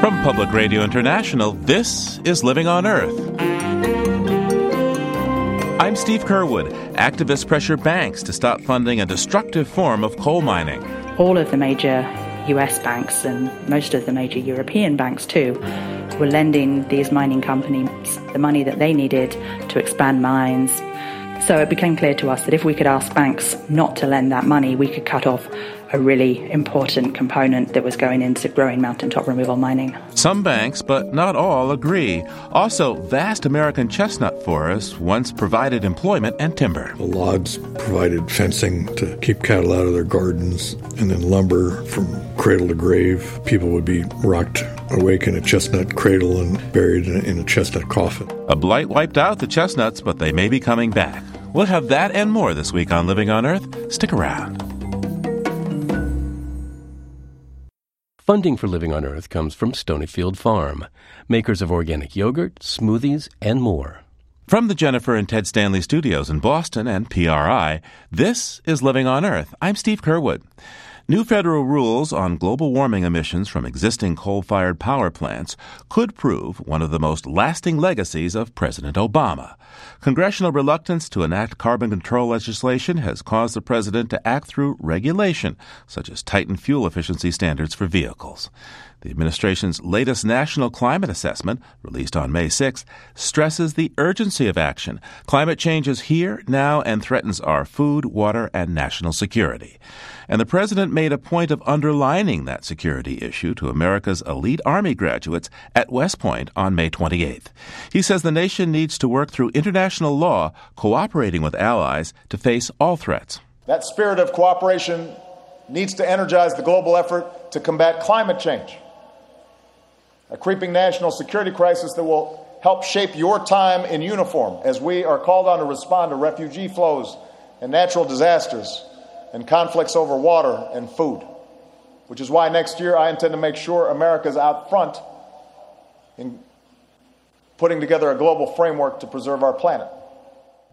From Public Radio International, this is Living on Earth. I'm Steve Curwood. Activists pressure banks to stop funding a destructive form of coal mining. All of the major US banks and most of the major European banks too were lending these mining companies the money that they needed to expand mines. So it became clear to us that if we could ask banks not to lend that money, we could cut off a really important component that was going into growing mountaintop removal mining. Some banks, but not all, agree. Also, vast American chestnut forests once provided employment and timber. The logs provided fencing to keep cattle out of their gardens, and then lumber from cradle to grave. People would be rocked awake in a chestnut cradle and buried in a, in a chestnut coffin. A blight wiped out the chestnuts, but they may be coming back. We'll have that and more this week on Living on Earth. Stick around. Funding for Living on Earth comes from Stonyfield Farm, makers of organic yogurt, smoothies, and more. From the Jennifer and Ted Stanley studios in Boston and PRI, this is Living on Earth. I'm Steve Curwood. New federal rules on global warming emissions from existing coal fired power plants could prove one of the most lasting legacies of President Obama. Congressional reluctance to enact carbon control legislation has caused the president to act through regulation, such as tightened fuel efficiency standards for vehicles. The administration's latest national climate assessment, released on May 6, stresses the urgency of action. Climate change is here, now, and threatens our food, water, and national security. And the president made a point of underlining that security issue to America's elite Army graduates at West Point on May 28th. He says the nation needs to work through international law, cooperating with allies to face all threats. That spirit of cooperation needs to energize the global effort to combat climate change a creeping national security crisis that will help shape your time in uniform as we are called on to respond to refugee flows and natural disasters and conflicts over water and food. Which is why next year I intend to make sure America's out front in putting together a global framework to preserve our planet.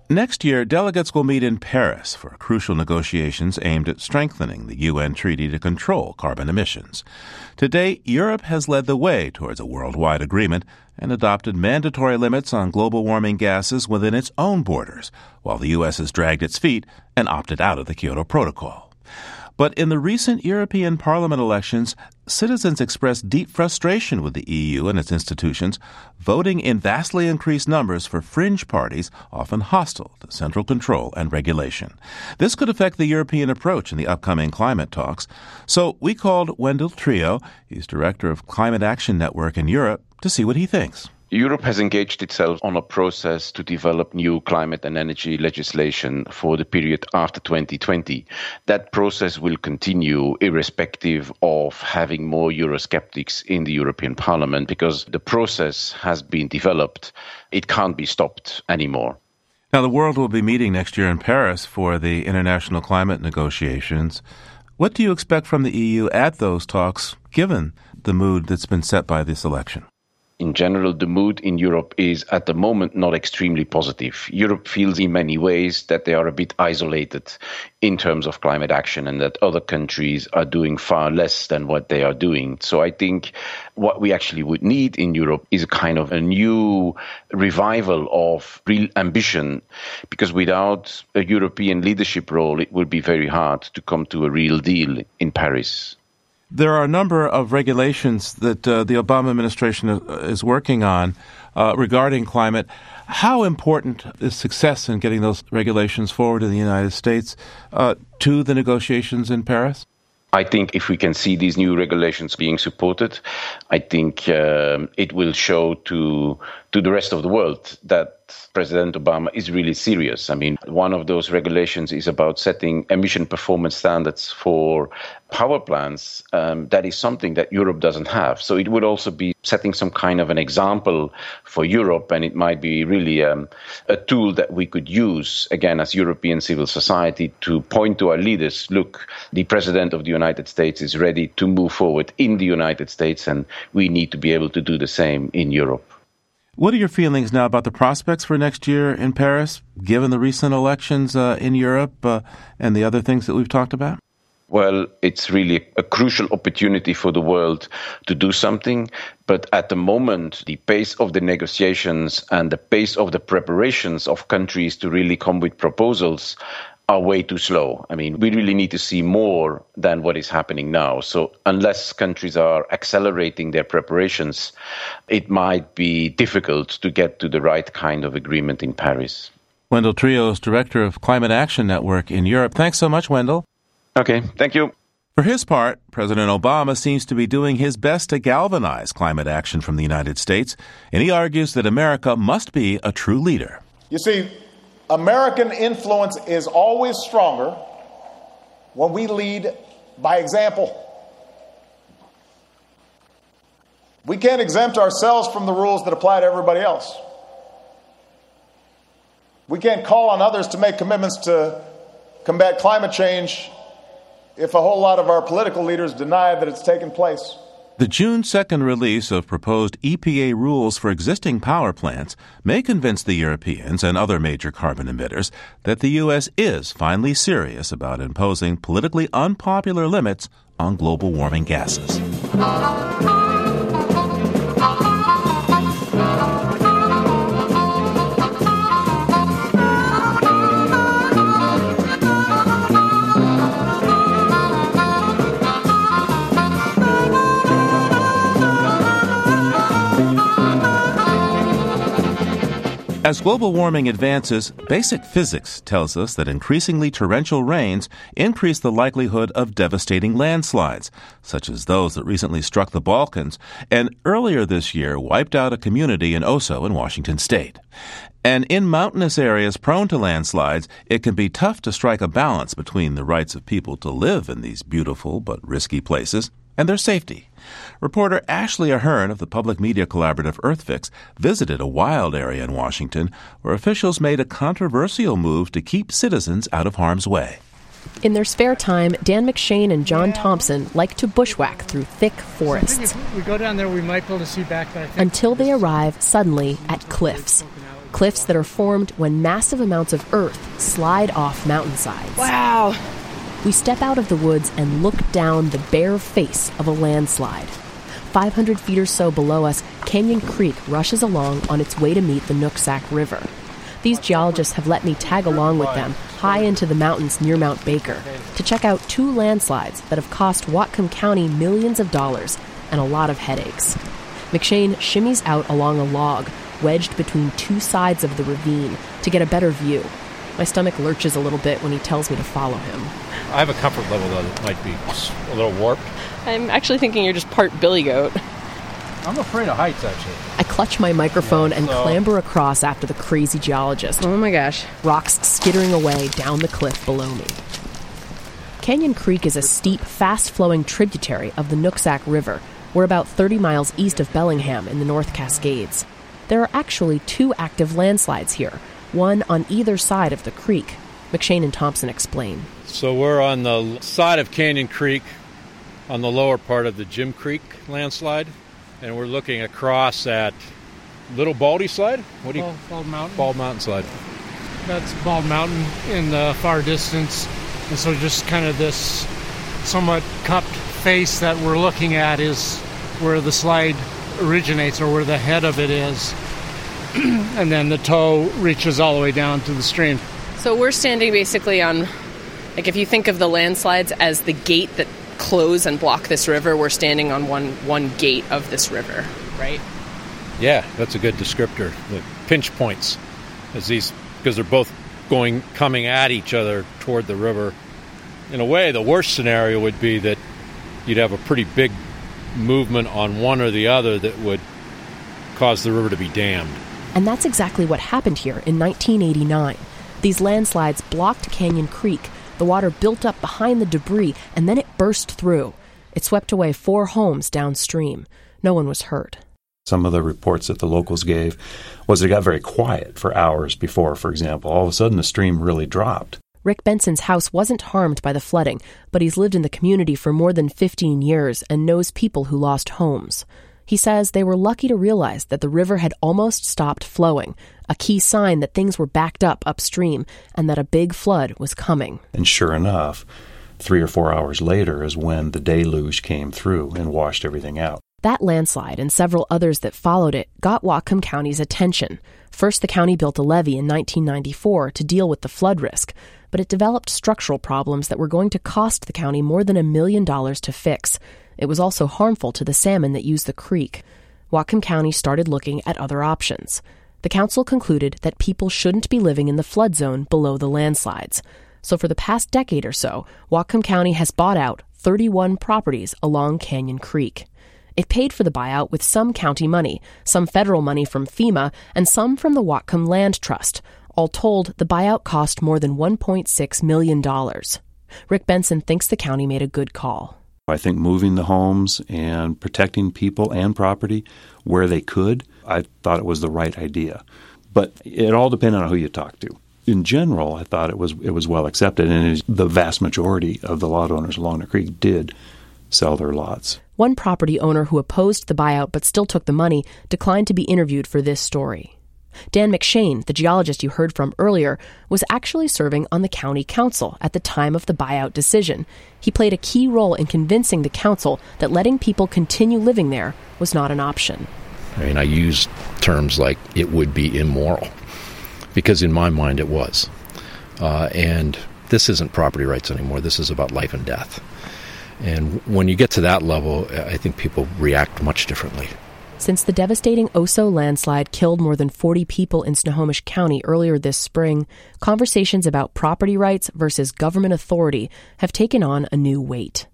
Next year, delegates will meet in Paris for crucial negotiations aimed at strengthening the UN treaty to control carbon emissions. Today, Europe has led the way towards a worldwide agreement and adopted mandatory limits on global warming gases within its own borders, while the U.S. has dragged its feet and opted out of the Kyoto Protocol. But in the recent European Parliament elections, citizens expressed deep frustration with the EU and its institutions, voting in vastly increased numbers for fringe parties often hostile to central control and regulation. This could affect the European approach in the upcoming climate talks. So we called Wendel Trio, he's director of Climate Action Network in Europe, to see what he thinks. Europe has engaged itself on a process to develop new climate and energy legislation for the period after 2020. That process will continue irrespective of having more Eurosceptics in the European Parliament because the process has been developed. It can't be stopped anymore. Now, the world will be meeting next year in Paris for the international climate negotiations. What do you expect from the EU at those talks, given the mood that's been set by this election? In general, the mood in Europe is at the moment not extremely positive. Europe feels in many ways that they are a bit isolated in terms of climate action and that other countries are doing far less than what they are doing. So I think what we actually would need in Europe is a kind of a new revival of real ambition because without a European leadership role, it would be very hard to come to a real deal in Paris. There are a number of regulations that uh, the Obama administration is working on uh, regarding climate. How important is success in getting those regulations forward in the United States uh, to the negotiations in Paris? I think if we can see these new regulations being supported, I think um, it will show to to the rest of the world that President Obama is really serious. I mean, one of those regulations is about setting emission performance standards for power plants. Um, that is something that Europe doesn't have. So it would also be setting some kind of an example for Europe, and it might be really um, a tool that we could use, again, as European civil society to point to our leaders look, the President of the United States is ready to move forward in the United States, and we need to be able to do the same in Europe. What are your feelings now about the prospects for next year in Paris, given the recent elections uh, in Europe uh, and the other things that we've talked about? well, it's really a crucial opportunity for the world to do something. But at the moment, the pace of the negotiations and the pace of the preparations of countries to really come with proposals are way too slow. I mean, we really need to see more than what is happening now. So, unless countries are accelerating their preparations, it might be difficult to get to the right kind of agreement in Paris. Wendel Trios, Director of Climate Action Network in Europe. Thanks so much, Wendel. Okay, thank you. For his part, President Obama seems to be doing his best to galvanize climate action from the United States, and he argues that America must be a true leader. You see, American influence is always stronger when we lead by example. We can't exempt ourselves from the rules that apply to everybody else. We can't call on others to make commitments to combat climate change if a whole lot of our political leaders deny that it's taken place. The June 2nd release of proposed EPA rules for existing power plants may convince the Europeans and other major carbon emitters that the U.S. is finally serious about imposing politically unpopular limits on global warming gases. As global warming advances, basic physics tells us that increasingly torrential rains increase the likelihood of devastating landslides, such as those that recently struck the Balkans and earlier this year wiped out a community in Oso in Washington state. And in mountainous areas prone to landslides, it can be tough to strike a balance between the rights of people to live in these beautiful but risky places and their safety. Reporter Ashley Ahearn of the public media collaborative EarthFix visited a wild area in Washington where officials made a controversial move to keep citizens out of harm's way. In their spare time, Dan McShane and John Thompson like to bushwhack through thick forests. we go down there, we might be able to see back. Until they arrive suddenly at cliffs. Cliffs that are formed when massive amounts of earth slide off mountainsides. Wow, we step out of the woods and look down the bare face of a landslide. 500 feet or so below us, Canyon Creek rushes along on its way to meet the Nooksack River. These geologists have let me tag along with them high into the mountains near Mount Baker to check out two landslides that have cost Whatcom County millions of dollars and a lot of headaches. McShane shimmies out along a log wedged between two sides of the ravine to get a better view. My stomach lurches a little bit when he tells me to follow him. I have a comfort level that might be a little warped. I'm actually thinking you're just part billy goat. I'm afraid of heights, actually. I clutch my microphone yeah, so. and clamber across after the crazy geologist. Oh my gosh. Rocks skittering away down the cliff below me. Canyon Creek is a steep, fast flowing tributary of the Nooksack River. We're about 30 miles east of Bellingham in the North Cascades. There are actually two active landslides here, one on either side of the creek. McShane and Thompson explain. So we're on the side of Canyon Creek, on the lower part of the Jim Creek landslide, and we're looking across at Little Baldy Slide. What do you? Bald, Bald Mountain. Bald Mountain Slide. That's Bald Mountain in the far distance, and so just kind of this somewhat cupped face that we're looking at is where the slide originates, or where the head of it is. and then the toe reaches all the way down to the stream. So we're standing basically on, like, if you think of the landslides as the gate that close and block this river, we're standing on one one gate of this river, right? Yeah, that's a good descriptor. The pinch points, as these because they're both going coming at each other toward the river. In a way, the worst scenario would be that you'd have a pretty big movement on one or the other that would cause the river to be dammed. And that's exactly what happened here in 1989. These landslides blocked Canyon Creek. The water built up behind the debris, and then it burst through. It swept away four homes downstream. No one was hurt. Some of the reports that the locals gave was it got very quiet for hours before, for example. All of a sudden, the stream really dropped. Rick Benson's house wasn't harmed by the flooding, but he's lived in the community for more than 15 years and knows people who lost homes. He says they were lucky to realize that the river had almost stopped flowing, a key sign that things were backed up upstream and that a big flood was coming. And sure enough, three or four hours later is when the deluge came through and washed everything out. That landslide and several others that followed it got Whatcom County's attention. First, the county built a levee in 1994 to deal with the flood risk, but it developed structural problems that were going to cost the county more than a million dollars to fix. It was also harmful to the salmon that use the creek. Whatcom County started looking at other options. The council concluded that people shouldn't be living in the flood zone below the landslides. So, for the past decade or so, Whatcom County has bought out 31 properties along Canyon Creek. It paid for the buyout with some county money, some federal money from FEMA, and some from the Whatcom Land Trust. All told, the buyout cost more than $1.6 million. Rick Benson thinks the county made a good call. I think moving the homes and protecting people and property where they could, I thought it was the right idea. But it all depended on who you talk to. In general, I thought it was it was well accepted, and the vast majority of the lot owners along the creek did sell their lots. One property owner who opposed the buyout but still took the money declined to be interviewed for this story. Dan McShane, the geologist you heard from earlier, was actually serving on the county council at the time of the buyout decision. He played a key role in convincing the council that letting people continue living there was not an option. I mean, I used terms like it would be immoral because in my mind it was. Uh, and this isn't property rights anymore. This is about life and death. And when you get to that level, I think people react much differently. Since the devastating Oso landslide killed more than 40 people in Snohomish County earlier this spring, conversations about property rights versus government authority have taken on a new weight.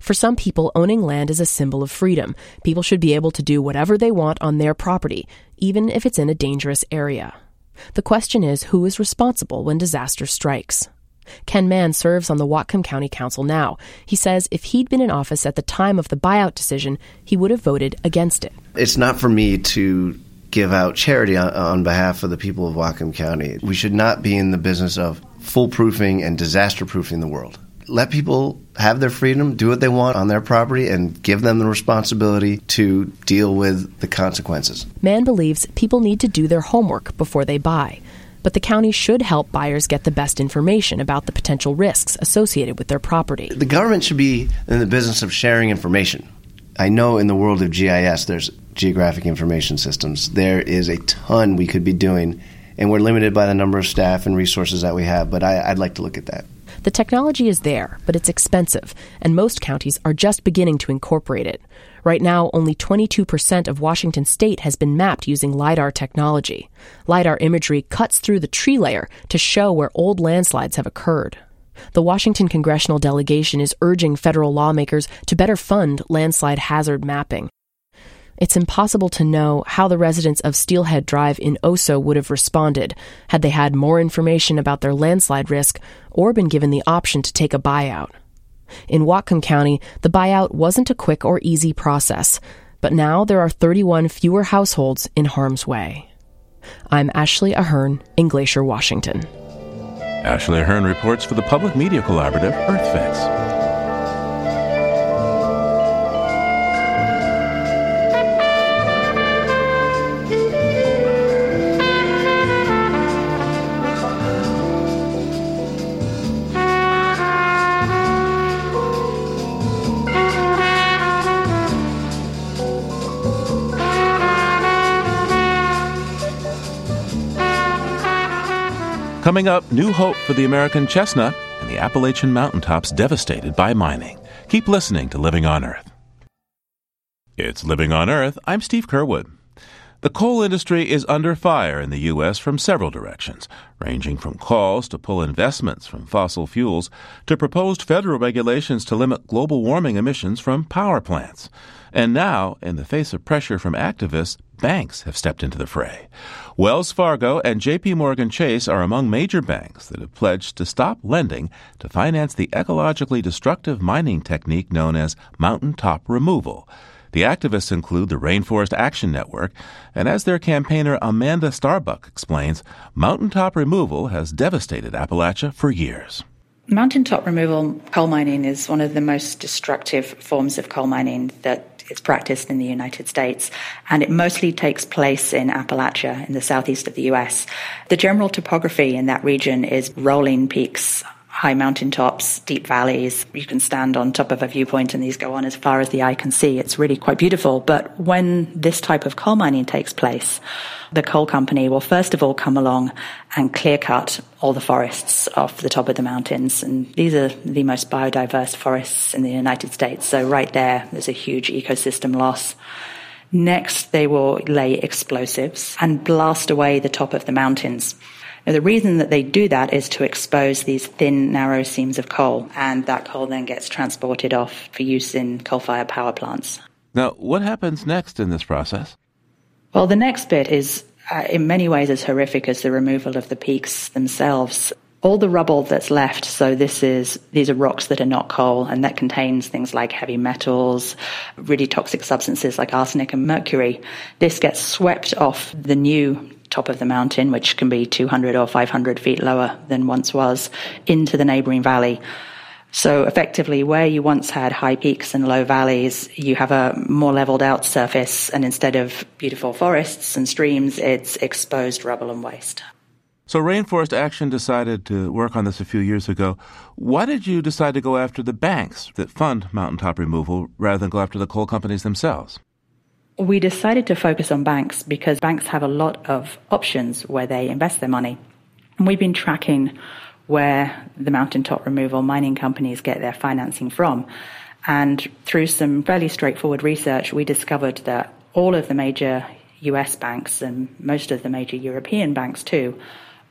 For some people, owning land is a symbol of freedom. People should be able to do whatever they want on their property, even if it's in a dangerous area. The question is who is responsible when disaster strikes? Ken Mann serves on the Whatcom County Council now. He says if he'd been in office at the time of the buyout decision, he would have voted against it. It's not for me to give out charity on, on behalf of the people of Whatcom County. We should not be in the business of foolproofing and disaster proofing the world. Let people have their freedom, do what they want on their property, and give them the responsibility to deal with the consequences. Mann believes people need to do their homework before they buy but the county should help buyers get the best information about the potential risks associated with their property. The government should be in the business of sharing information. I know in the world of GIS, there's geographic information systems. There is a ton we could be doing, and we're limited by the number of staff and resources that we have, but I, I'd like to look at that. The technology is there, but it's expensive, and most counties are just beginning to incorporate it. Right now, only 22% of Washington state has been mapped using LIDAR technology. LIDAR imagery cuts through the tree layer to show where old landslides have occurred. The Washington congressional delegation is urging federal lawmakers to better fund landslide hazard mapping. It's impossible to know how the residents of Steelhead Drive in Oso would have responded had they had more information about their landslide risk or been given the option to take a buyout. In Whatcom County, the buyout wasn't a quick or easy process, but now there are 31 fewer households in harm's way. I'm Ashley Ahearn in Glacier, Washington. Ashley Ahearn reports for the Public Media Collaborative EarthFix. Coming up, new hope for the American chestnut and the Appalachian mountaintops devastated by mining. Keep listening to Living on Earth. It's Living on Earth. I'm Steve Curwood. The coal industry is under fire in the U.S. from several directions, ranging from calls to pull investments from fossil fuels to proposed federal regulations to limit global warming emissions from power plants. And now, in the face of pressure from activists, banks have stepped into the fray. Wells Fargo and JP Morgan Chase are among major banks that have pledged to stop lending to finance the ecologically destructive mining technique known as mountaintop removal. The activists include the Rainforest Action Network, and as their campaigner Amanda Starbuck explains, mountaintop removal has devastated Appalachia for years. Mountaintop removal coal mining is one of the most destructive forms of coal mining that it's practiced in the United States, and it mostly takes place in Appalachia, in the southeast of the US. The general topography in that region is rolling peaks high mountaintops, deep valleys. You can stand on top of a viewpoint and these go on as far as the eye can see. It's really quite beautiful. But when this type of coal mining takes place, the coal company will first of all come along and clear cut all the forests off the top of the mountains. And these are the most biodiverse forests in the United States. So right there, there's a huge ecosystem loss. Next, they will lay explosives and blast away the top of the mountains. Now, the reason that they do that is to expose these thin, narrow seams of coal, and that coal then gets transported off for use in coal fired power plants. Now, what happens next in this process? Well, the next bit is, uh, in many ways, as horrific as the removal of the peaks themselves. All the rubble that's left, so this is these are rocks that are not coal, and that contains things like heavy metals, really toxic substances like arsenic and mercury. This gets swept off the new top of the mountain, which can be 200 or 500 feet lower than once was, into the neighboring valley. So effectively, where you once had high peaks and low valleys, you have a more leveled out surface, and instead of beautiful forests and streams, it's exposed rubble and waste. So Rainforest Action decided to work on this a few years ago. Why did you decide to go after the banks that fund mountaintop removal rather than go after the coal companies themselves? We decided to focus on banks because banks have a lot of options where they invest their money. And we've been tracking where the mountaintop removal mining companies get their financing from. And through some fairly straightforward research, we discovered that all of the major US banks and most of the major European banks too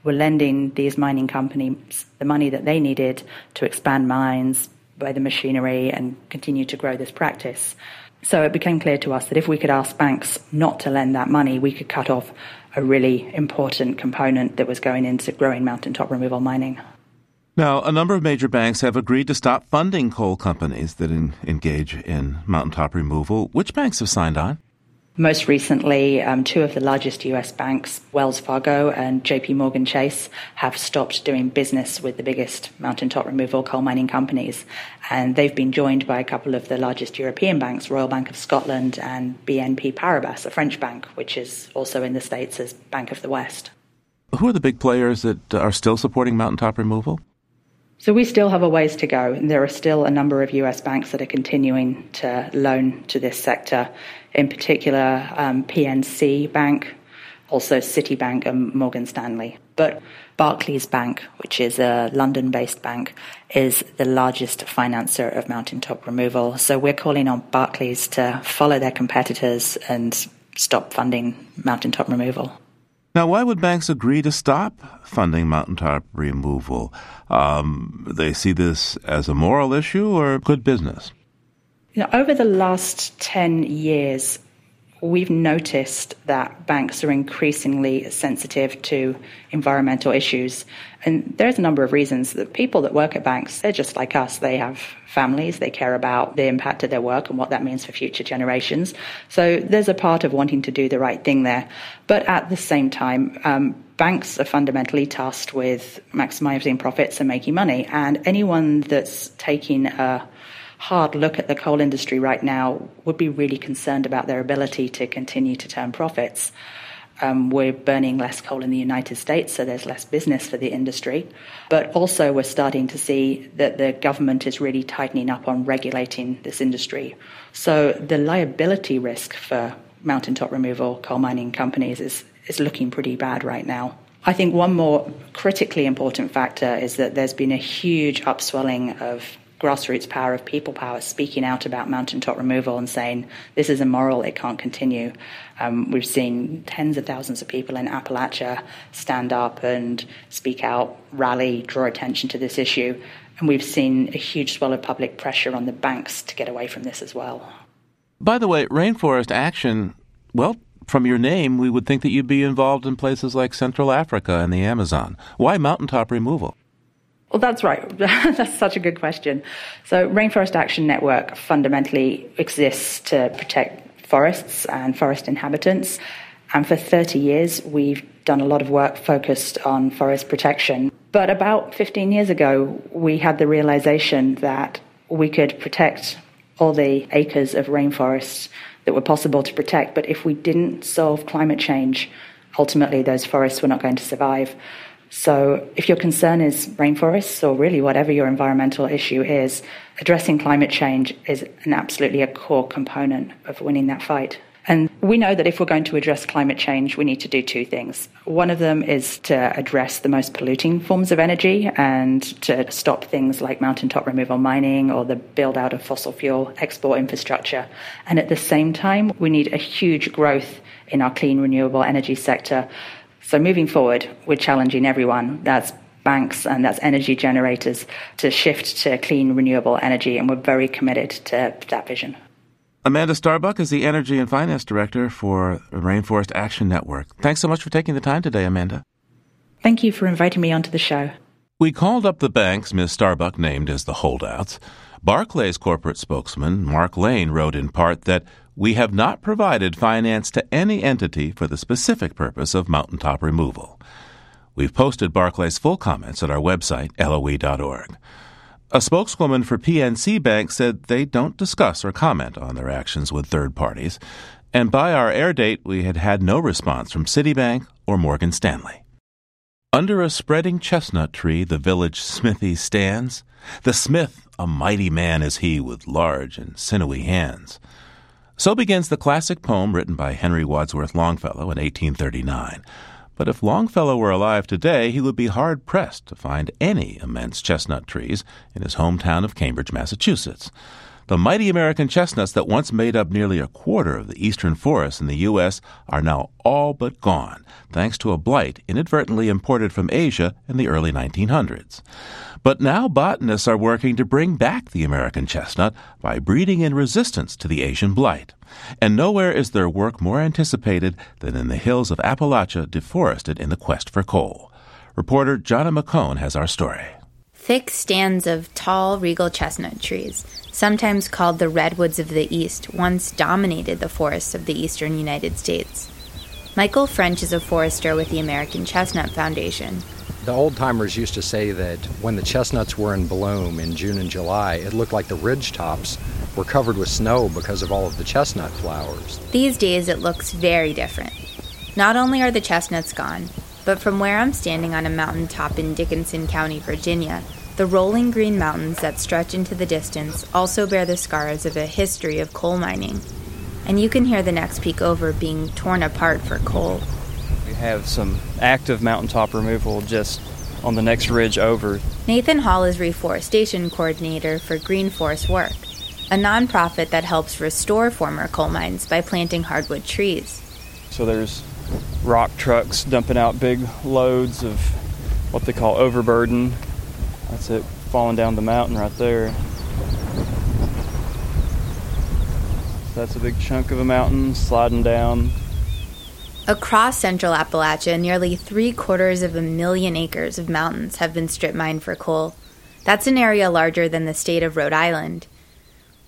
were lending these mining companies the money that they needed to expand mines, buy the machinery, and continue to grow this practice. So it became clear to us that if we could ask banks not to lend that money, we could cut off a really important component that was going into growing mountaintop removal mining. Now, a number of major banks have agreed to stop funding coal companies that in, engage in mountaintop removal. Which banks have signed on? Most recently, um, two of the largest US banks, Wells Fargo and JP Morgan Chase, have stopped doing business with the biggest mountaintop removal coal mining companies. And they've been joined by a couple of the largest European banks, Royal Bank of Scotland and BNP Paribas, a French bank, which is also in the States as Bank of the West. Who are the big players that are still supporting mountaintop removal? So we still have a ways to go. And there are still a number of US banks that are continuing to loan to this sector, in particular um, PNC Bank, also Citibank and Morgan Stanley. But Barclays Bank, which is a London based bank, is the largest financer of mountaintop removal. So we're calling on Barclays to follow their competitors and stop funding mountaintop removal. Now, why would banks agree to stop funding mountaintop removal? Um, they see this as a moral issue or good business? You know, over the last 10 years, we've noticed that banks are increasingly sensitive to environmental issues. And there's a number of reasons. The people that work at banks, they're just like us. They have families, they care about the impact of their work and what that means for future generations. So there's a part of wanting to do the right thing there. But at the same time, um, banks are fundamentally tasked with maximizing profits and making money. And anyone that's taking a hard look at the coal industry right now would be really concerned about their ability to continue to turn profits. Um, we're burning less coal in the United States, so there's less business for the industry. But also, we're starting to see that the government is really tightening up on regulating this industry. So, the liability risk for mountaintop removal coal mining companies is, is looking pretty bad right now. I think one more critically important factor is that there's been a huge upswelling of grassroots power of people power speaking out about mountaintop removal and saying this is immoral, it can't continue. Um, we've seen tens of thousands of people in Appalachia stand up and speak out, rally, draw attention to this issue. And we've seen a huge swell of public pressure on the banks to get away from this as well. By the way, Rainforest Action, well, from your name, we would think that you'd be involved in places like Central Africa and the Amazon. Why mountaintop removal? Well, that's right. that's such a good question. So, Rainforest Action Network fundamentally exists to protect forests and forest inhabitants. And for 30 years, we've done a lot of work focused on forest protection. But about 15 years ago, we had the realization that we could protect all the acres of rainforests that were possible to protect. But if we didn't solve climate change, ultimately those forests were not going to survive. So, if your concern is rainforests or really whatever your environmental issue is, addressing climate change is an absolutely a core component of winning that fight. And we know that if we're going to address climate change, we need to do two things. One of them is to address the most polluting forms of energy and to stop things like mountaintop removal mining or the build out of fossil fuel export infrastructure. And at the same time, we need a huge growth in our clean renewable energy sector. So moving forward, we're challenging everyone. That's banks and that's energy generators to shift to clean renewable energy. And we're very committed to that vision. Amanda Starbuck is the Energy and Finance Director for Rainforest Action Network. Thanks so much for taking the time today, Amanda. Thank you for inviting me onto the show. We called up the banks Ms. Starbuck named as the holdouts. Barclays corporate spokesman Mark Lane wrote in part that we have not provided finance to any entity for the specific purpose of mountaintop removal. We've posted Barclays' full comments at our website, loe.org. A spokeswoman for PNC Bank said they don't discuss or comment on their actions with third parties, and by our air date, we had had no response from Citibank or Morgan Stanley. Under a spreading chestnut tree, the village smithy stands. The smith, a mighty man is he, with large and sinewy hands. So begins the classic poem written by Henry Wadsworth Longfellow in 1839. But if Longfellow were alive today, he would be hard pressed to find any immense chestnut trees in his hometown of Cambridge, Massachusetts. The mighty American chestnuts that once made up nearly a quarter of the eastern forests in the U.S. are now all but gone, thanks to a blight inadvertently imported from Asia in the early 1900s. But now botanists are working to bring back the American chestnut by breeding in resistance to the Asian blight. And nowhere is their work more anticipated than in the hills of Appalachia deforested in the quest for coal. Reporter Jonna McKone has our story. Thick stands of tall, regal chestnut trees, sometimes called the redwoods of the East, once dominated the forests of the eastern United States. Michael French is a forester with the American Chestnut Foundation. The old timers used to say that when the chestnuts were in bloom in June and July, it looked like the ridge tops were covered with snow because of all of the chestnut flowers. These days it looks very different. Not only are the chestnuts gone, but from where I'm standing on a mountain top in Dickenson County, Virginia, the rolling green mountains that stretch into the distance also bear the scars of a history of coal mining. And you can hear the next peak over being torn apart for coal. We have some active mountaintop removal just on the next ridge over. Nathan Hall is reforestation coordinator for Green Forests Work, a nonprofit that helps restore former coal mines by planting hardwood trees. So there's rock trucks dumping out big loads of what they call overburden that's it falling down the mountain right there. That's a big chunk of a mountain sliding down. Across central Appalachia, nearly three quarters of a million acres of mountains have been strip mined for coal. That's an area larger than the state of Rhode Island.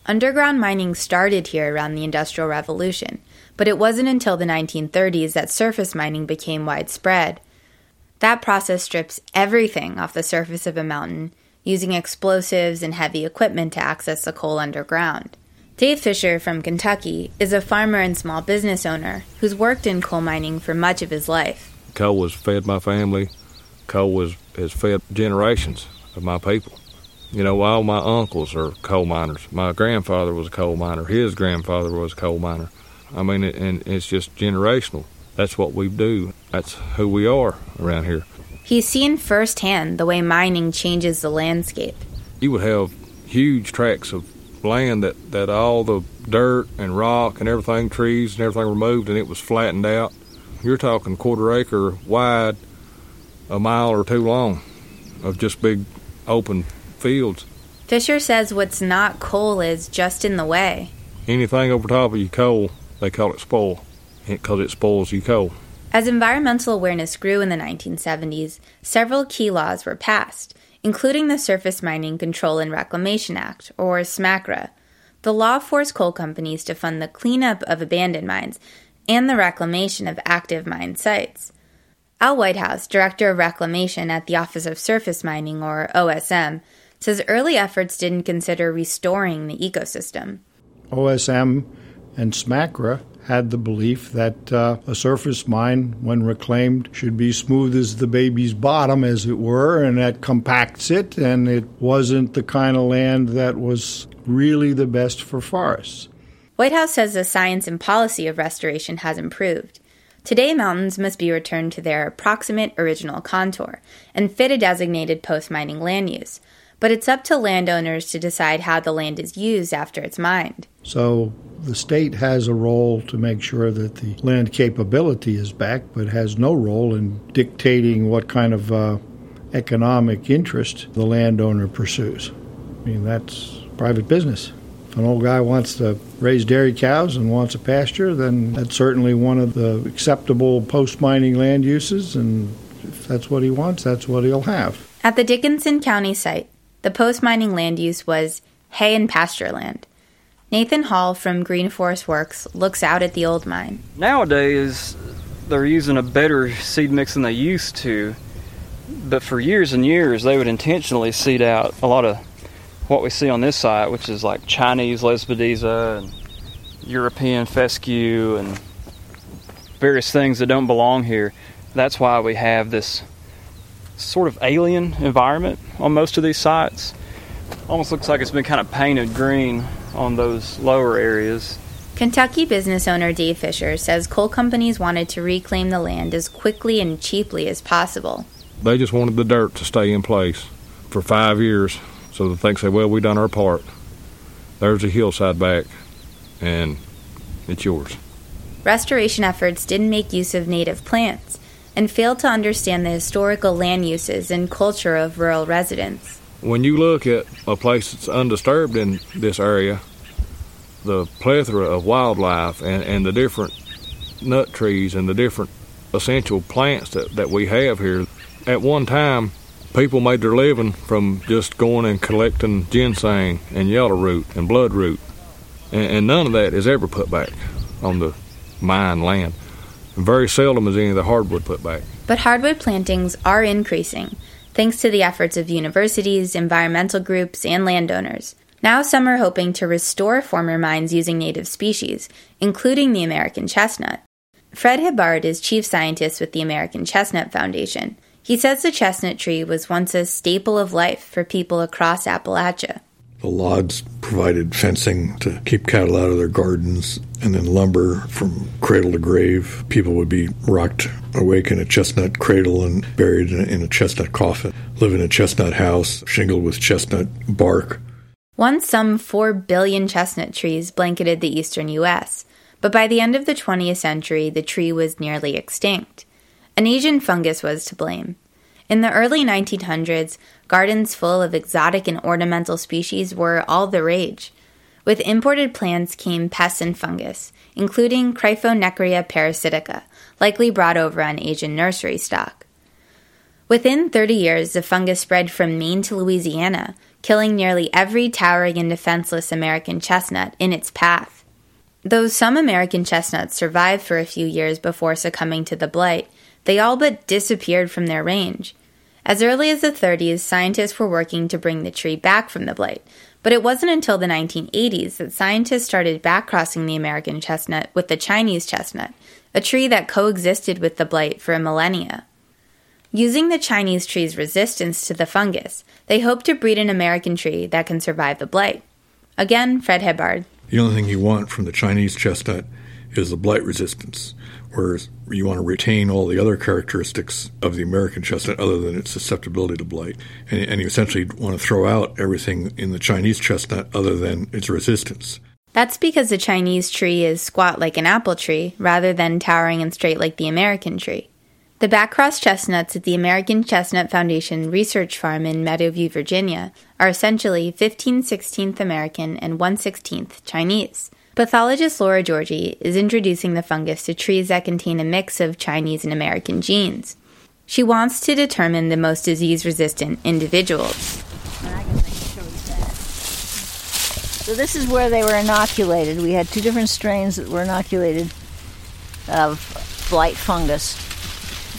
Underground mining started here around the Industrial Revolution, but it wasn't until the 1930s that surface mining became widespread. That process strips everything off the surface of a mountain, using explosives and heavy equipment to access the coal underground. Dave Fisher from Kentucky is a farmer and small business owner who's worked in coal mining for much of his life. Coal has fed my family. Coal was, has fed generations of my people. You know, all my uncles are coal miners. My grandfather was a coal miner. His grandfather was a coal miner. I mean, and it's just generational that's what we do. That's who we are around here. He's seen firsthand the way mining changes the landscape. You would have huge tracts of land that, that all the dirt and rock and everything, trees and everything removed, and it was flattened out. You're talking quarter acre wide, a mile or two long of just big open fields. Fisher says what's not coal is just in the way. Anything over top of your coal, they call it spoil because it spoils your coal. As environmental awareness grew in the 1970s, several key laws were passed, including the Surface Mining Control and Reclamation Act, or SMCRA. The law forced coal companies to fund the cleanup of abandoned mines and the reclamation of active mine sites. Al Whitehouse, Director of Reclamation at the Office of Surface Mining, or OSM, says early efforts didn't consider restoring the ecosystem. OSM and SMCRA had the belief that uh, a surface mine, when reclaimed, should be smooth as the baby's bottom, as it were, and that compacts it, and it wasn't the kind of land that was really the best for forests. Whitehouse says the science and policy of restoration has improved. Today, mountains must be returned to their approximate original contour and fit a designated post mining land use, but it's up to landowners to decide how the land is used after it's mined. So the state has a role to make sure that the land capability is back, but has no role in dictating what kind of uh, economic interest the landowner pursues. I mean, that's private business. If an old guy wants to raise dairy cows and wants a pasture, then that's certainly one of the acceptable post mining land uses, and if that's what he wants, that's what he'll have. At the Dickenson County site, the post mining land use was hay and pasture land. Nathan Hall from Green Forests Work looks out at the old mine. Nowadays, they're using a better seed mix than they used to, but for years and years, they would intentionally seed out a lot of what we see on this site, which is like Chinese Lespedeza and European fescue and various things that don't belong here. That's why we have this sort of alien environment on most of these sites. Almost looks like it's been kind of painted green on those lower areas. Kentucky business owner Dave Fisher says coal companies wanted to reclaim the land as quickly and cheaply as possible. They just wanted the dirt to stay in place for five years so that they can say, well, we done our part. There's a hillside back, and it's yours. Restoration efforts didn't make use of native plants and failed to understand the historical land uses and culture of rural residents. When you look at a place that's undisturbed in this area, the plethora of wildlife and, and the different nut trees and the different essential plants that, that we have here, at one time, people made their living from just going and collecting ginseng and yellow root and bloodroot. And, and none of that is ever put back on the mine land. Very seldom is any of the hardwood put back. But hardwood plantings are increasing, thanks to the efforts of universities, environmental groups, and landowners. Now, some are hoping to restore former mines using native species, including the American chestnut. Fred Hebard is chief scientist with the American Chestnut Foundation. He says the chestnut tree was once a staple of life for people across Appalachia. The logs provided fencing to keep cattle out of their gardens, and then lumber from cradle to grave. People would be rocked awake in a chestnut cradle and buried in a chestnut coffin, live in a chestnut house, shingled with chestnut bark. Once some 4 billion chestnut trees blanketed the eastern U.S., but by the end of the 20th century, the tree was nearly extinct. An Asian fungus was to blame. In the early 1900s, gardens full of exotic and ornamental species were all the rage. With imported plants came pests and fungus, including Cryphonectria parasitica, likely brought over on Asian nursery stock. Within 30 years, the fungus spread from Maine to Louisiana, killing nearly every towering and defenseless American chestnut in its path. Though some American chestnuts survived for a few years before succumbing to the blight, they all but disappeared from their range. As early as the 30s, scientists were working to bring the tree back from the blight, but it wasn't until the 1980s that scientists started backcrossing the American chestnut with the Chinese chestnut, a tree that coexisted with the blight for a millennia. Using the Chinese tree's resistance to the fungus, they hope to breed an American tree that can survive the blight. Again, Fred Hebard. The only thing you want from the Chinese chestnut is the blight resistance, whereas you want to retain all the other characteristics of the American chestnut other than its susceptibility to blight. And, and you essentially want to throw out everything in the Chinese chestnut other than its resistance. That's because the Chinese tree is squat like an apple tree rather than towering and straight like the American tree. The backcross chestnuts at the American Chestnut Foundation Research Farm in Meadowview, Virginia, are essentially 15 16th American and 1 16th Chinese. Pathologist Laura Georgi is introducing the fungus to trees that contain a mix of Chinese and American genes. She wants to determine the most disease resistant individuals. So, this is where they were inoculated. We had two different strains that were inoculated of blight fungus.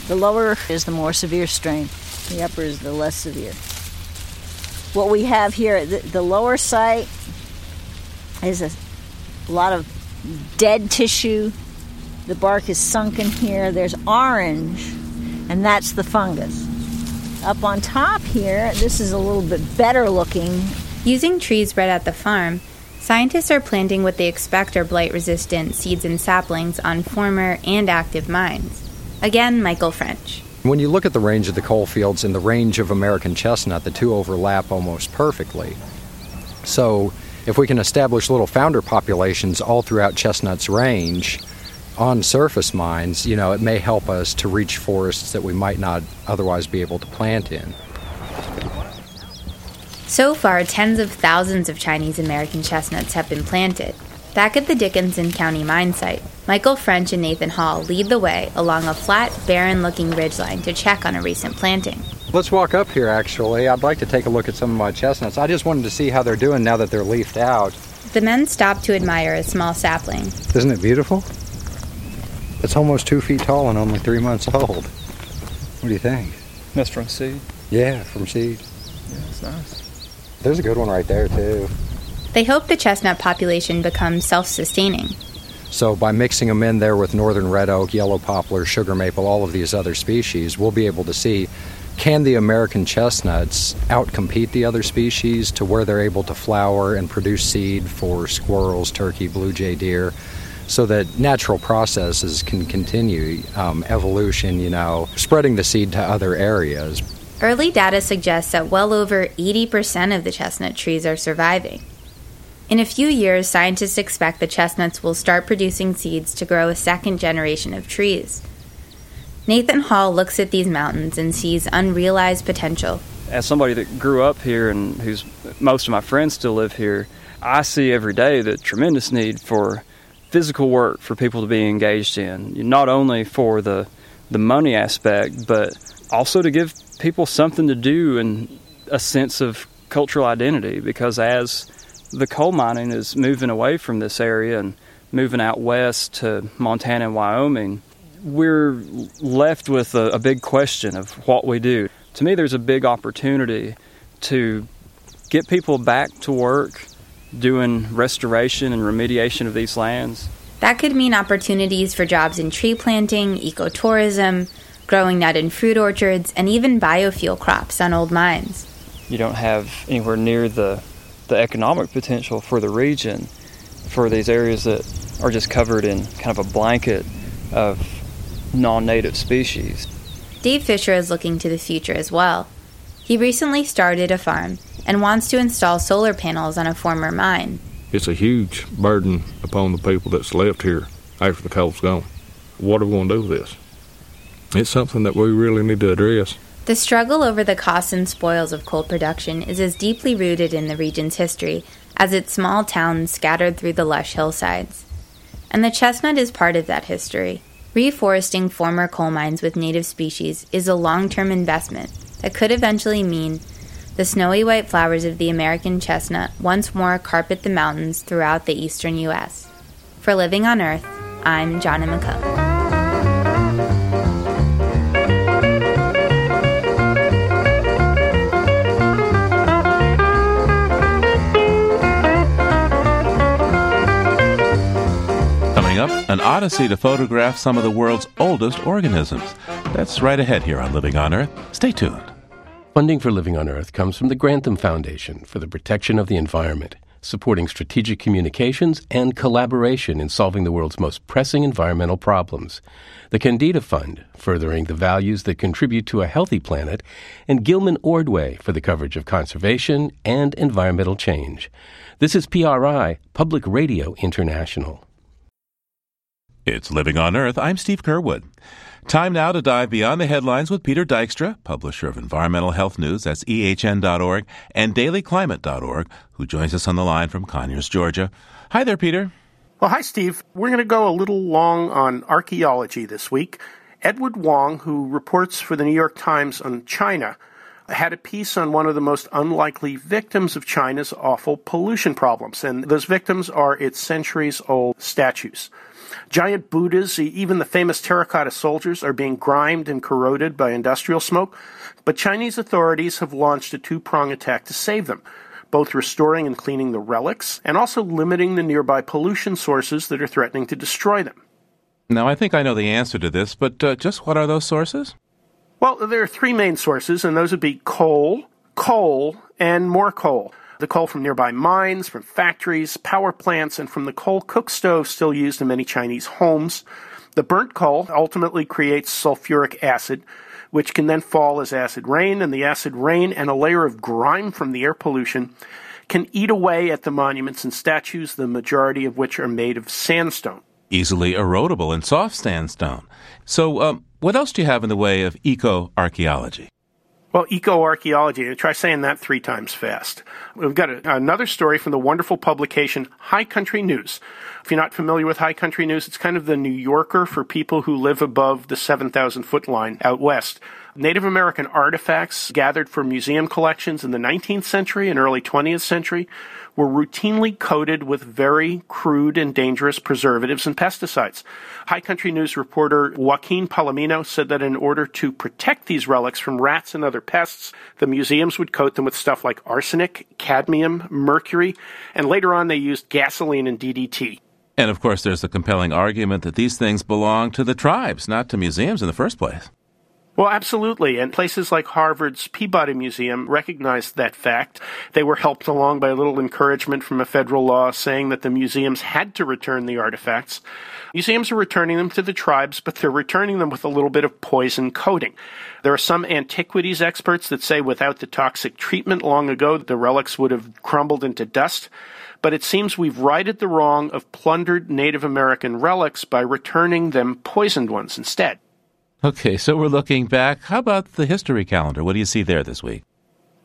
The lower is the more severe strain, the upper is the less severe. What we have here, the, the lower site is a lot of dead tissue. The bark is sunken here. There's orange, and that's the fungus. Up on top here, this is a little bit better looking. Using trees bred at the farm, scientists are planting what they expect are blight resistant seeds and saplings on former and active mines. Again, Michael French. When you look at the range of the coal fields and the range of American chestnut, the two overlap almost perfectly. So, if we can establish little founder populations all throughout chestnut's range on surface mines, you know, it may help us to reach forests that we might not otherwise be able to plant in. So far, tens of thousands of Chinese American chestnuts have been planted. Back at the Dickenson County mine site, Michael French and Nathan Hall lead the way along a flat, barren looking ridgeline to check on a recent planting. Let's walk up here actually. I'd like to take a look at some of my chestnuts. I just wanted to see how they're doing now that they're leafed out. The men stop to admire a small sapling. Isn't it beautiful? It's almost two feet tall and only three months old. What do you think? That's from seed? Yeah, from seed. Yeah, it's nice. There's a good one right there, too. They hope the chestnut population becomes self sustaining. So, by mixing them in there with northern red oak, yellow poplar, sugar maple, all of these other species, we'll be able to see can the American chestnuts outcompete the other species to where they're able to flower and produce seed for squirrels, turkey, blue jay deer, so that natural processes can continue um, evolution, you know, spreading the seed to other areas. Early data suggests that well over 80% of the chestnut trees are surviving. In a few years, scientists expect the chestnuts will start producing seeds to grow a second generation of trees. Nathan Hall looks at these mountains and sees unrealized potential. As somebody that grew up here and who's most of my friends still live here, I see every day the tremendous need for physical work for people to be engaged in, not only for the the money aspect, but also to give people something to do and a sense of cultural identity because as the coal mining is moving away from this area and moving out west to Montana and Wyoming, we're left with a, a, big question of what we do. To me, there's a big opportunity to get people back to work doing restoration and remediation of these lands. That could mean opportunities for jobs in tree planting, ecotourism, growing nut and fruit orchards, and even biofuel crops on old mines. You don't have anywhere near the the economic potential for the region for these areas that are just covered in kind of a blanket of non native species. Dave Fisher is looking to the future as well. He recently started a farm and wants to install solar panels on a former mine. It's a huge burden upon the people that's left here after the coal's gone. What are we going to do with this? It's something that we really need to address. The struggle over the costs and spoils of coal production is as deeply rooted in the region's history as its small towns scattered through the lush hillsides. And the chestnut is part of that history. Reforesting former coal mines with native species is a long term investment that could eventually mean the snowy white flowers of the American chestnut once more carpet the mountains throughout the eastern U.S. For Living on Earth, I'm Jonna McKone. An odyssey to photograph some of the world's oldest organisms. That's right ahead here on Living on Earth. Stay tuned. Funding for Living on Earth comes from the Grantham Foundation for the Protection of the Environment, supporting strategic communications and collaboration in solving the world's most pressing environmental problems. The Kendeda Fund, furthering the values that contribute to a healthy planet, and Gilman Ordway for the coverage of conservation and environmental change. This is PRI, Public Radio International. It's Living on Earth. I'm Steve Curwood. Time now to dive beyond the headlines with Peter Dykstra, publisher of Environmental Health News, that's ehn.org, and dailyclimate.org, who joins us on the line from Conyers, Georgia. Hi there, Peter. Well, hi, Steve. We're going to go a little long on archaeology this week. Edward Wong, who reports for the New York Times on China, had a piece on one of the most unlikely victims of China's awful pollution problems, and those victims are its centuries old statues. Giant Buddhas, even the famous terracotta soldiers, are being grimed and corroded by industrial smoke, but Chinese authorities have launched a two prong attack to save them. both restoring and cleaning the relics and also limiting the nearby pollution sources that are threatening to destroy them. Now, I think I know the answer to this, but uh, just what are those sources? Well, there are three main sources, and those would be coal, coal, and more coal. The coal from nearby mines, from factories, power plants, and from the coal cook stove still used in many Chinese homes. The burnt coal ultimately creates sulfuric acid, which can then fall as acid rain, and the acid rain and a layer of grime from the air pollution can eat away at the monuments and statues, the majority of which are made of sandstone. Easily erodible and soft sandstone. So, um, what else do you have in the way of eco archaeology? Well, eco-archaeology, try saying that three times fast. We've got a, another story from the wonderful publication High Country News. If you're not familiar with High Country News, it's kind of the New Yorker for people who live above the 7,000 foot line out west. Native American artifacts gathered from museum collections in the 19th century and early 20th century were routinely coated with very crude and dangerous preservatives and pesticides. High Country News reporter Joaquin Palomino said that in order to protect these relics from rats and other pests, the museums would coat them with stuff like arsenic, cadmium, mercury, and later on they used gasoline and DDT. And of course, there's the compelling argument that these things belong to the tribes, not to museums in the first place. Well, absolutely. And places like Harvard's Peabody Museum recognized that fact. They were helped along by a little encouragement from a federal law saying that the museums had to return the artifacts. Museums are returning them to the tribes, but they're returning them with a little bit of poison coating. There are some antiquities experts that say without the toxic treatment long ago, the relics would have crumbled into dust. But it seems we've righted the wrong of plundered Native American relics by returning them poisoned ones instead. Okay, so we're looking back. How about the history calendar? What do you see there this week?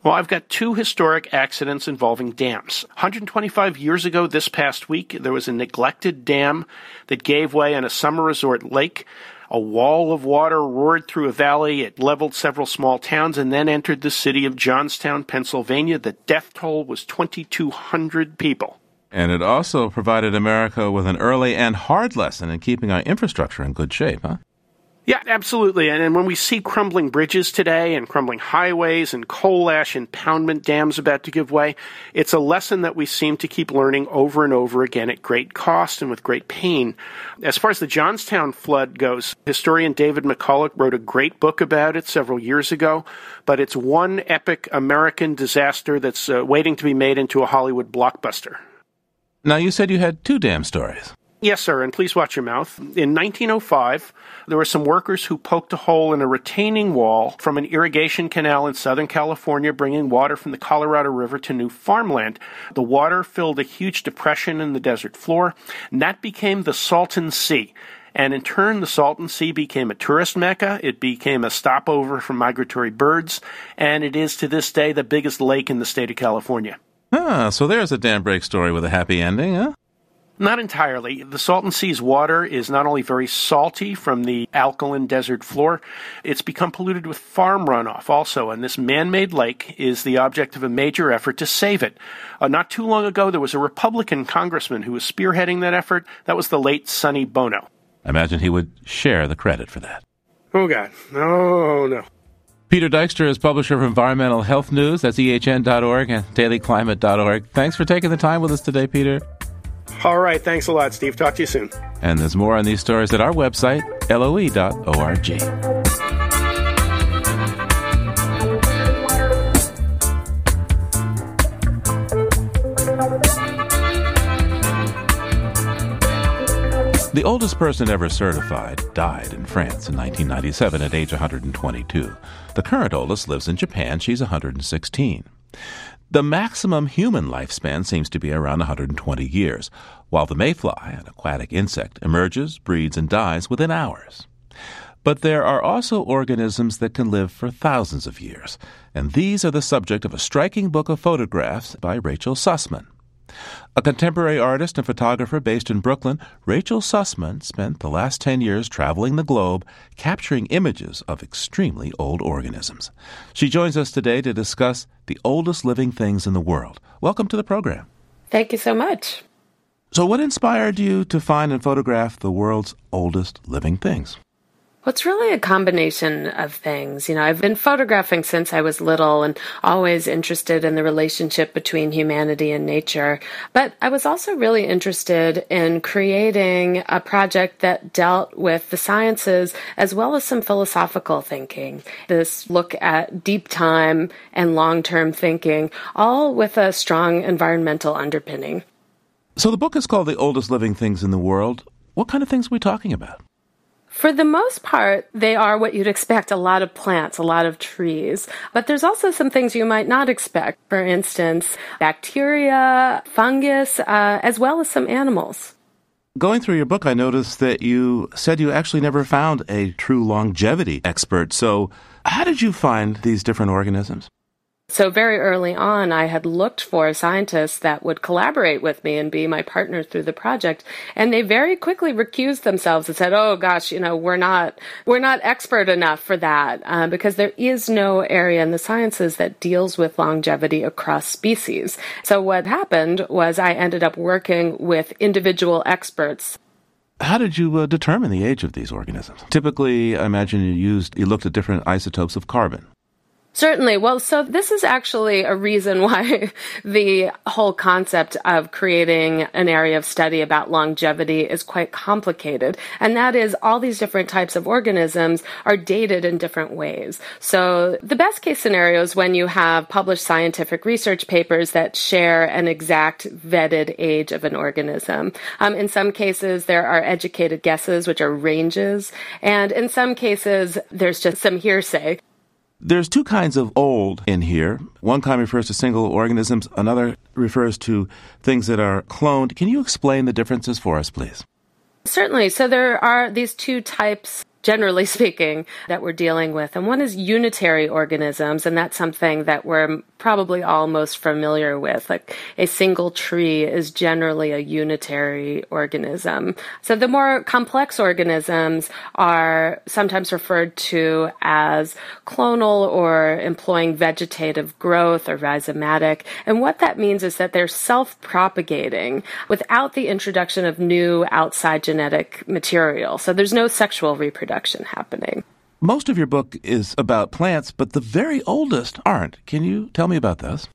Well, I've got two historic accidents involving dams. 125 years ago, this past week, there was a neglected dam that gave way on a summer resort lake. A wall of water roared through a valley. It leveled several small towns and then entered the city of Johnstown, Pennsylvania. The death toll was 2,200 people. And it also provided America with an early and hard lesson in keeping our infrastructure in good shape, huh? Yeah, absolutely. And, and when we see crumbling bridges today and crumbling highways and coal ash impoundment dams about to give way, it's a lesson that we seem to keep learning over and over again at great cost and with great pain. As far as the Johnstown flood goes, historian David McCullough wrote a great book about it several years ago, but it's one epic American disaster that's uh, waiting to be made into a Hollywood blockbuster. Now, you said you had two dam stories. Yes, sir, and please watch your mouth. In 1905, there were some workers who poked a hole in a retaining wall from an irrigation canal in Southern California, bringing water from the Colorado River to new farmland. The water filled a huge depression in the desert floor, and that became the Salton Sea. And in turn, the Salton Sea became a tourist mecca. It became a stopover for migratory birds, and it is to this day the biggest lake in the state of California. Ah, so there's a dam break story with a happy ending, huh? Not entirely. The Salton Sea's water is not only very salty from the alkaline desert floor, it's become polluted with farm runoff also, and this man made lake is the object of a major effort to save it. Uh, not too long ago, there was a Republican congressman who was spearheading that effort. That was the late Sonny Bono. I imagine he would share the credit for that. Oh, God. No, no. Peter Dykstra is publisher of Environmental Health News. That's ehn.org and dailyclimate.org. Thanks for taking the time with us today, Peter. All right. Thanks a lot, Steve. Talk to you soon. And there's more on these stories at our website, loe.org. The oldest person ever certified died in France in 1997 at age 122. The current oldest lives in Japan. She's 116. The maximum human lifespan seems to be around 120 years, while the mayfly, an aquatic insect, emerges, breeds, and dies within hours. But there are also organisms that can live for thousands of years, and these are the subject of a striking book of photographs by Rachel Sussman. A contemporary artist and photographer based in Brooklyn, Rachel Sussman spent the last 10 years traveling the globe capturing images of extremely old organisms. She joins us today to discuss the oldest living things in the world. Welcome to the program. Thank you so much. So, what inspired you to find and photograph the world's oldest living things? Well, it's really a combination of things. You know, I've been photographing since I was little and always interested in the relationship between humanity and nature. But I was also really interested in creating a project that dealt with the sciences as well as some philosophical thinking. This look at deep time and long term thinking, all with a strong environmental underpinning. So the book is called The Oldest Living Things in the World. What kind of things are we talking about? For the most part, they are what you'd expect a lot of plants, a lot of trees. But there's also some things you might not expect. For instance, bacteria, fungus, uh, as well as some animals. Going through your book, I noticed that you said you actually never found a true longevity expert. So, how did you find these different organisms? So, very early on, I had looked for scientists that would collaborate with me and be my partner through the project. And they very quickly recused themselves and said, Oh gosh, you know, we're not, we're not expert enough for that, uh, because there is no area in the sciences that deals with longevity across species. So, what happened was I ended up working with individual experts how did you uh, determine the age of these organisms? Typically, I imagine you used you looked at different isotopes of carbon. Certainly. Well, so this is actually a reason why the whole concept of creating an area of study about longevity is quite complicated. And that is all these different types of organisms are dated in different ways. So the best case scenario is when you have published scientific research papers that share an exact vetted age of an organism. Um, in some cases, there are educated guesses, which are ranges. And in some cases, there's just some hearsay. There's two kinds of old in here. One kind refers to single organisms, another refers to things that are cloned. Can you explain the differences for us, please? Certainly. So there are these two types generally speaking, that we're dealing with. And one is unitary organisms, and that's something that we're probably all most familiar with. Like a single tree is generally a unitary organism. So the more complex organisms are sometimes referred to as clonal or employing vegetative growth or rhizomatic. And what that means is that they're self-propagating without the introduction of new outside genetic material. So there's no sexual reproduction happening. Most of your book is about plants, but the very oldest aren't. Can you tell me about this?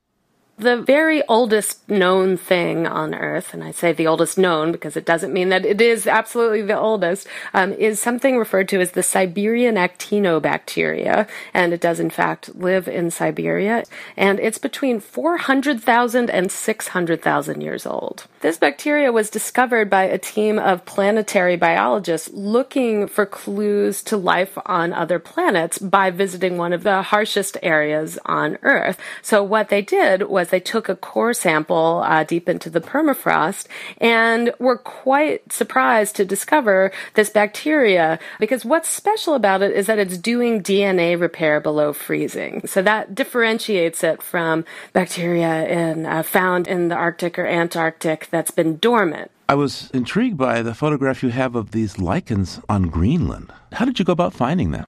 The very oldest known thing on Earth, and I say the oldest known because it doesn't mean that it is absolutely the oldest, um, is something referred to as the Siberian actinobacteria, and it does in fact live in Siberia, and it's between 400,000 and 600,000 years old. This bacteria was discovered by a team of planetary biologists looking for clues to life on other planets by visiting one of the harshest areas on Earth. So what they did was they took a core sample uh, deep into the permafrost and were quite surprised to discover this bacteria because what's special about it is that it's doing DNA repair below freezing. So that differentiates it from bacteria in, uh, found in the Arctic or Antarctic that's been dormant. I was intrigued by the photograph you have of these lichens on Greenland. How did you go about finding them?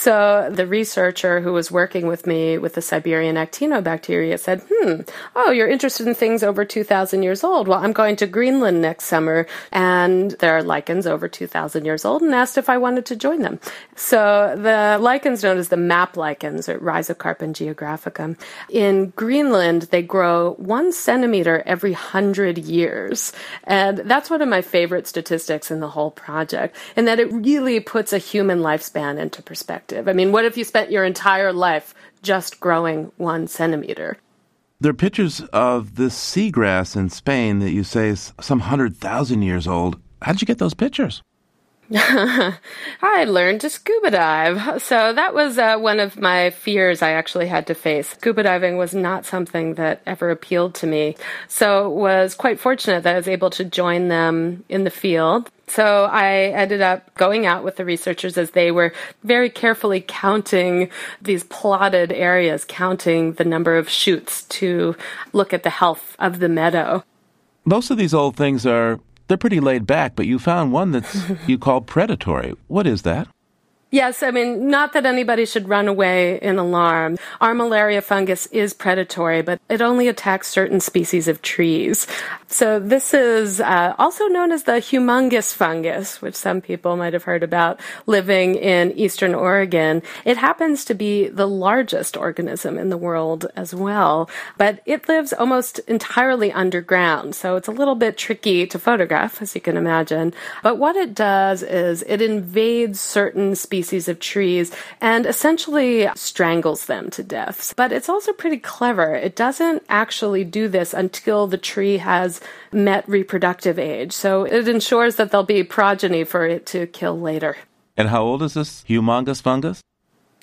So the researcher who was working with me with the Siberian actinobacteria said, hmm, oh, you're interested in things over 2,000 years old. Well, I'm going to Greenland next summer and there are lichens over 2,000 years old and asked if I wanted to join them. So the lichens known as the map lichens or Rhizocarpon geographicum. In Greenland, they grow one centimeter every hundred years. And that's one of my favorite statistics in the whole project in that it really puts a human lifespan into perspective perspective. I mean, what if you spent your entire life just growing one centimeter? There are pictures of this seagrass in Spain that you say is some hundred thousand years old. How did you get those pictures? I learned to scuba dive. So that was uh, one of my fears I actually had to face. Scuba diving was not something that ever appealed to me. So was quite fortunate that I was able to join them in the field. So I ended up going out with the researchers as they were very carefully counting these plotted areas, counting the number of shoots to look at the health of the meadow. Most of these old things are they're pretty laid back, but you found one that you call predatory. What is that? Yes, I mean, not that anybody should run away in alarm. Armillaria fungus is predatory, but it only attacks certain species of trees. So this is uh, also known as the humongous fungus, which some people might have heard about living in eastern Oregon. It happens to be the largest organism in the world as well, but it lives almost entirely underground. So it's a little bit tricky to photograph, as you can imagine. But what it does is it invades certain species species of trees and essentially strangles them to death. But it's also pretty clever. It doesn't actually do this until the tree has met reproductive age. So it ensures that there'll be progeny for it to kill later. And how old is this humongous fungus?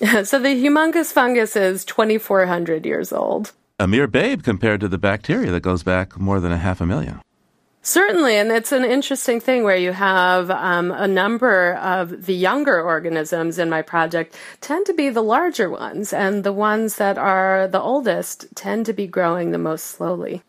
so the humongous fungus is 2,400 years old. A mere babe compared to the bacteria that goes back more than a half a million. Certainly, and it's an interesting thing where you have um, a number of the younger organisms in my project tend to be the larger ones, and the ones that are the oldest tend to be growing the most slowly.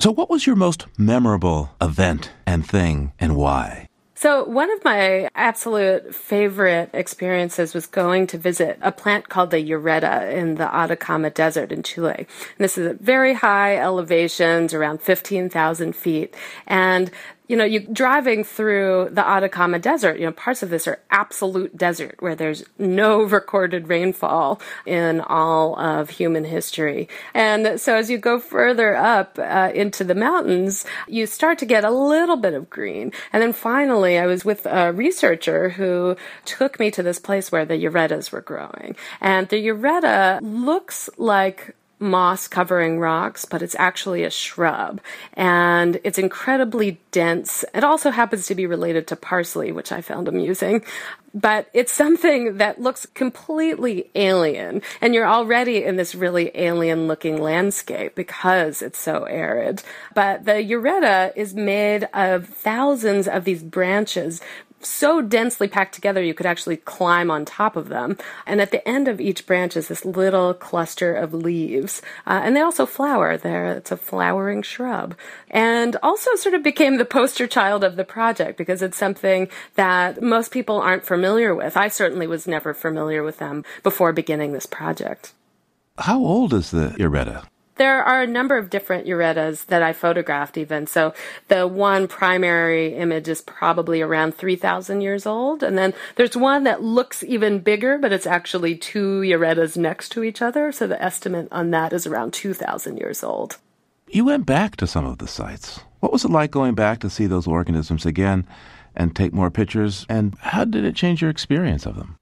So, what was your most memorable event and thing, and why? So, one of my absolute favorite experiences was going to visit a plant called the Llareta in the Atacama Desert in Chile. And this is at very high elevations, around 15,000 feet. And you know, you're driving through the Atacama Desert, you know, parts of this are absolute desert where there's no recorded rainfall in all of human history. And so as you go further up uh, into the mountains, you start to get a little bit of green. And then finally, I was with a researcher who took me to this place where the llaretas were growing. And the llareta looks like moss covering rocks, but it's actually a shrub. And it's incredibly dense. It also happens to be related to parsley, which I found amusing. But it's something that looks completely alien. And you're already in this really alien looking landscape because it's so arid. But the llareta is made of thousands of these branches so densely packed together you could actually climb on top of them. And at the end of each branch is this little cluster of leaves. Uh, and they also flower there. It's a flowering shrub. And also sort of became the poster child of the project because it's something that most people aren't familiar with. I certainly was never familiar with them before beginning this project. How old is the Llareta? There are a number of different llaretas that I photographed even. So the one primary image is probably around 3,000 years old. And then there's one that looks even bigger, but it's actually two llaretas next to each other. So the estimate on that is around 2,000 years old. You went back to some of the sites. What was it like going back to see those organisms again and take more pictures? And how did it change your experience of them?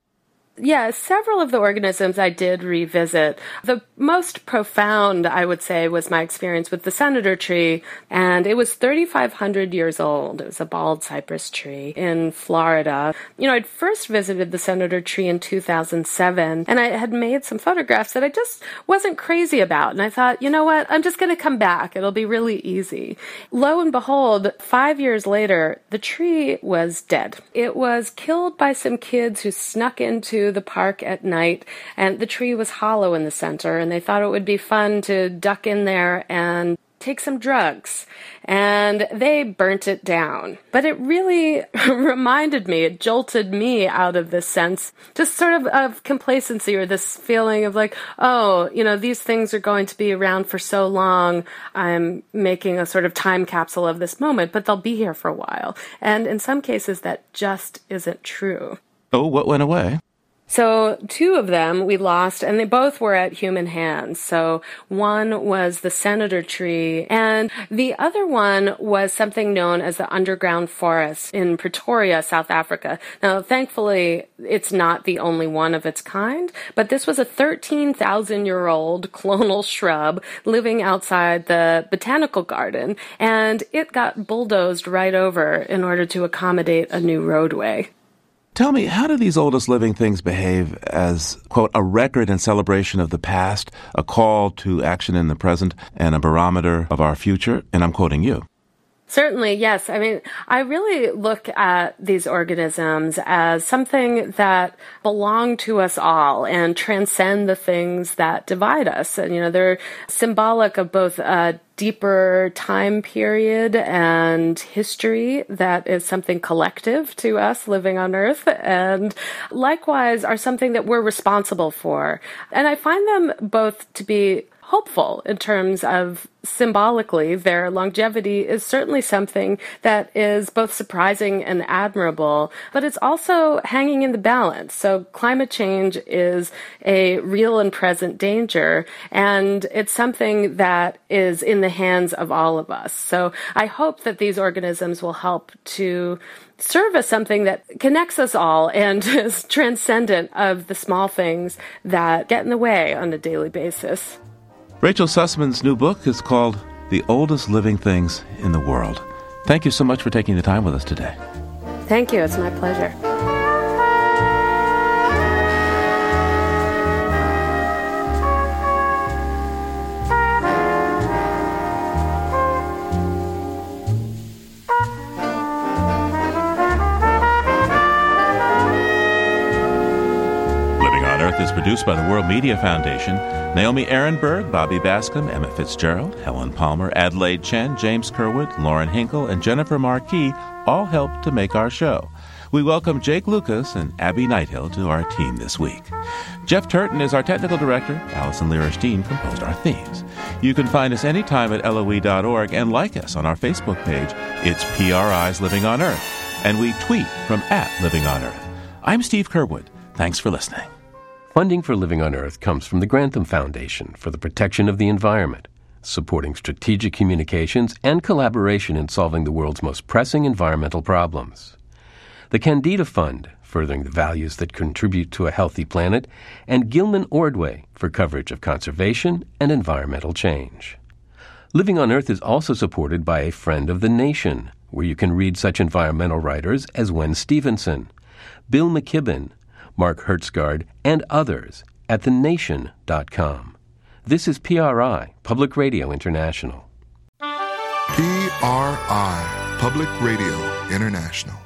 Yeah, several of the organisms I did revisit. The most profound, I would say, was my experience with the senator tree, and it was 3,500 years old. It was a bald cypress tree in Florida. You know, I'd first visited the senator tree in 2007, and I had made some photographs that I just wasn't crazy about. And I thought, you know what, I'm just going to come back. It'll be really easy. Lo and behold, five years later, the tree was dead. It was killed by some kids who snuck into the park at night, and the tree was hollow in the center, and they thought it would be fun to duck in there and take some drugs. And they burnt it down. But it really reminded me, it jolted me out of this sense, just sort of of complacency or this feeling of like, oh, you know, these things are going to be around for so long. I'm making a sort of time capsule of this moment, but they'll be here for a while. And in some cases, that just isn't true. Oh, what went away? So two of them we lost and they both were at human hands. So one was the senator tree and the other one was something known as the underground forest in Pretoria, South Africa. Now, thankfully, it's not the only one of its kind, but this was a 13,000 year old clonal shrub living outside the botanical garden and it got bulldozed right over in order to accommodate a new roadway. Tell me, how do these oldest living things behave as, quote, a record and celebration of the past, a call to action in the present, and a barometer of our future? And I'm quoting you. Certainly, yes. I mean, I really look at these organisms as something that belong to us all and transcend the things that divide us. And, you know, they're symbolic of both a deeper time period and history that is something collective to us living on Earth, and likewise are something that we're responsible for. And I find them both to be hopeful in terms of symbolically their longevity is certainly something that is both surprising and admirable, but it's also hanging in the balance. So climate change is a real and present danger, and it's something that is in the hands of all of us. So I hope that these organisms will help to serve as something that connects us all and is transcendent of the small things that get in the way on a daily basis. Rachel Sussman's new book is called The Oldest Living Things in the World. Thank you so much for taking the time with us today. Thank you. It's my pleasure. Produced by the World Media Foundation. Naomi Arenberg, Bobby Bascom, Emma Fitzgerald, Helen Palmer, Adelaide Chen, James Curwood, Lauren Hinkle, and Jennifer Marquis all helped to make our show. We welcome Jake Lucas and Abby Nighthill to our team this week. Jeff Turton is our technical director. Allison Lirish Dean composed our themes. You can find us anytime at loe.org and like us on our Facebook page. It's PRI's Living on Earth. And we tweet from at Living on Earth. I'm Steve Curwood. Thanks for listening. Funding for Living on Earth comes from the Grantham Foundation for the Protection of the Environment, supporting strategic communications and collaboration in solving the world's most pressing environmental problems. The Kendeda Fund, furthering the values that contribute to a healthy planet, and Gilman Ordway for coverage of conservation and environmental change. Living on Earth is also supported by a Friend of the Nation, where you can read such environmental writers as Wen Stephenson, Bill McKibben, Mark Hertsgaard, and others at thenation.com. This is PRI, Public Radio International. PRI, Public Radio International.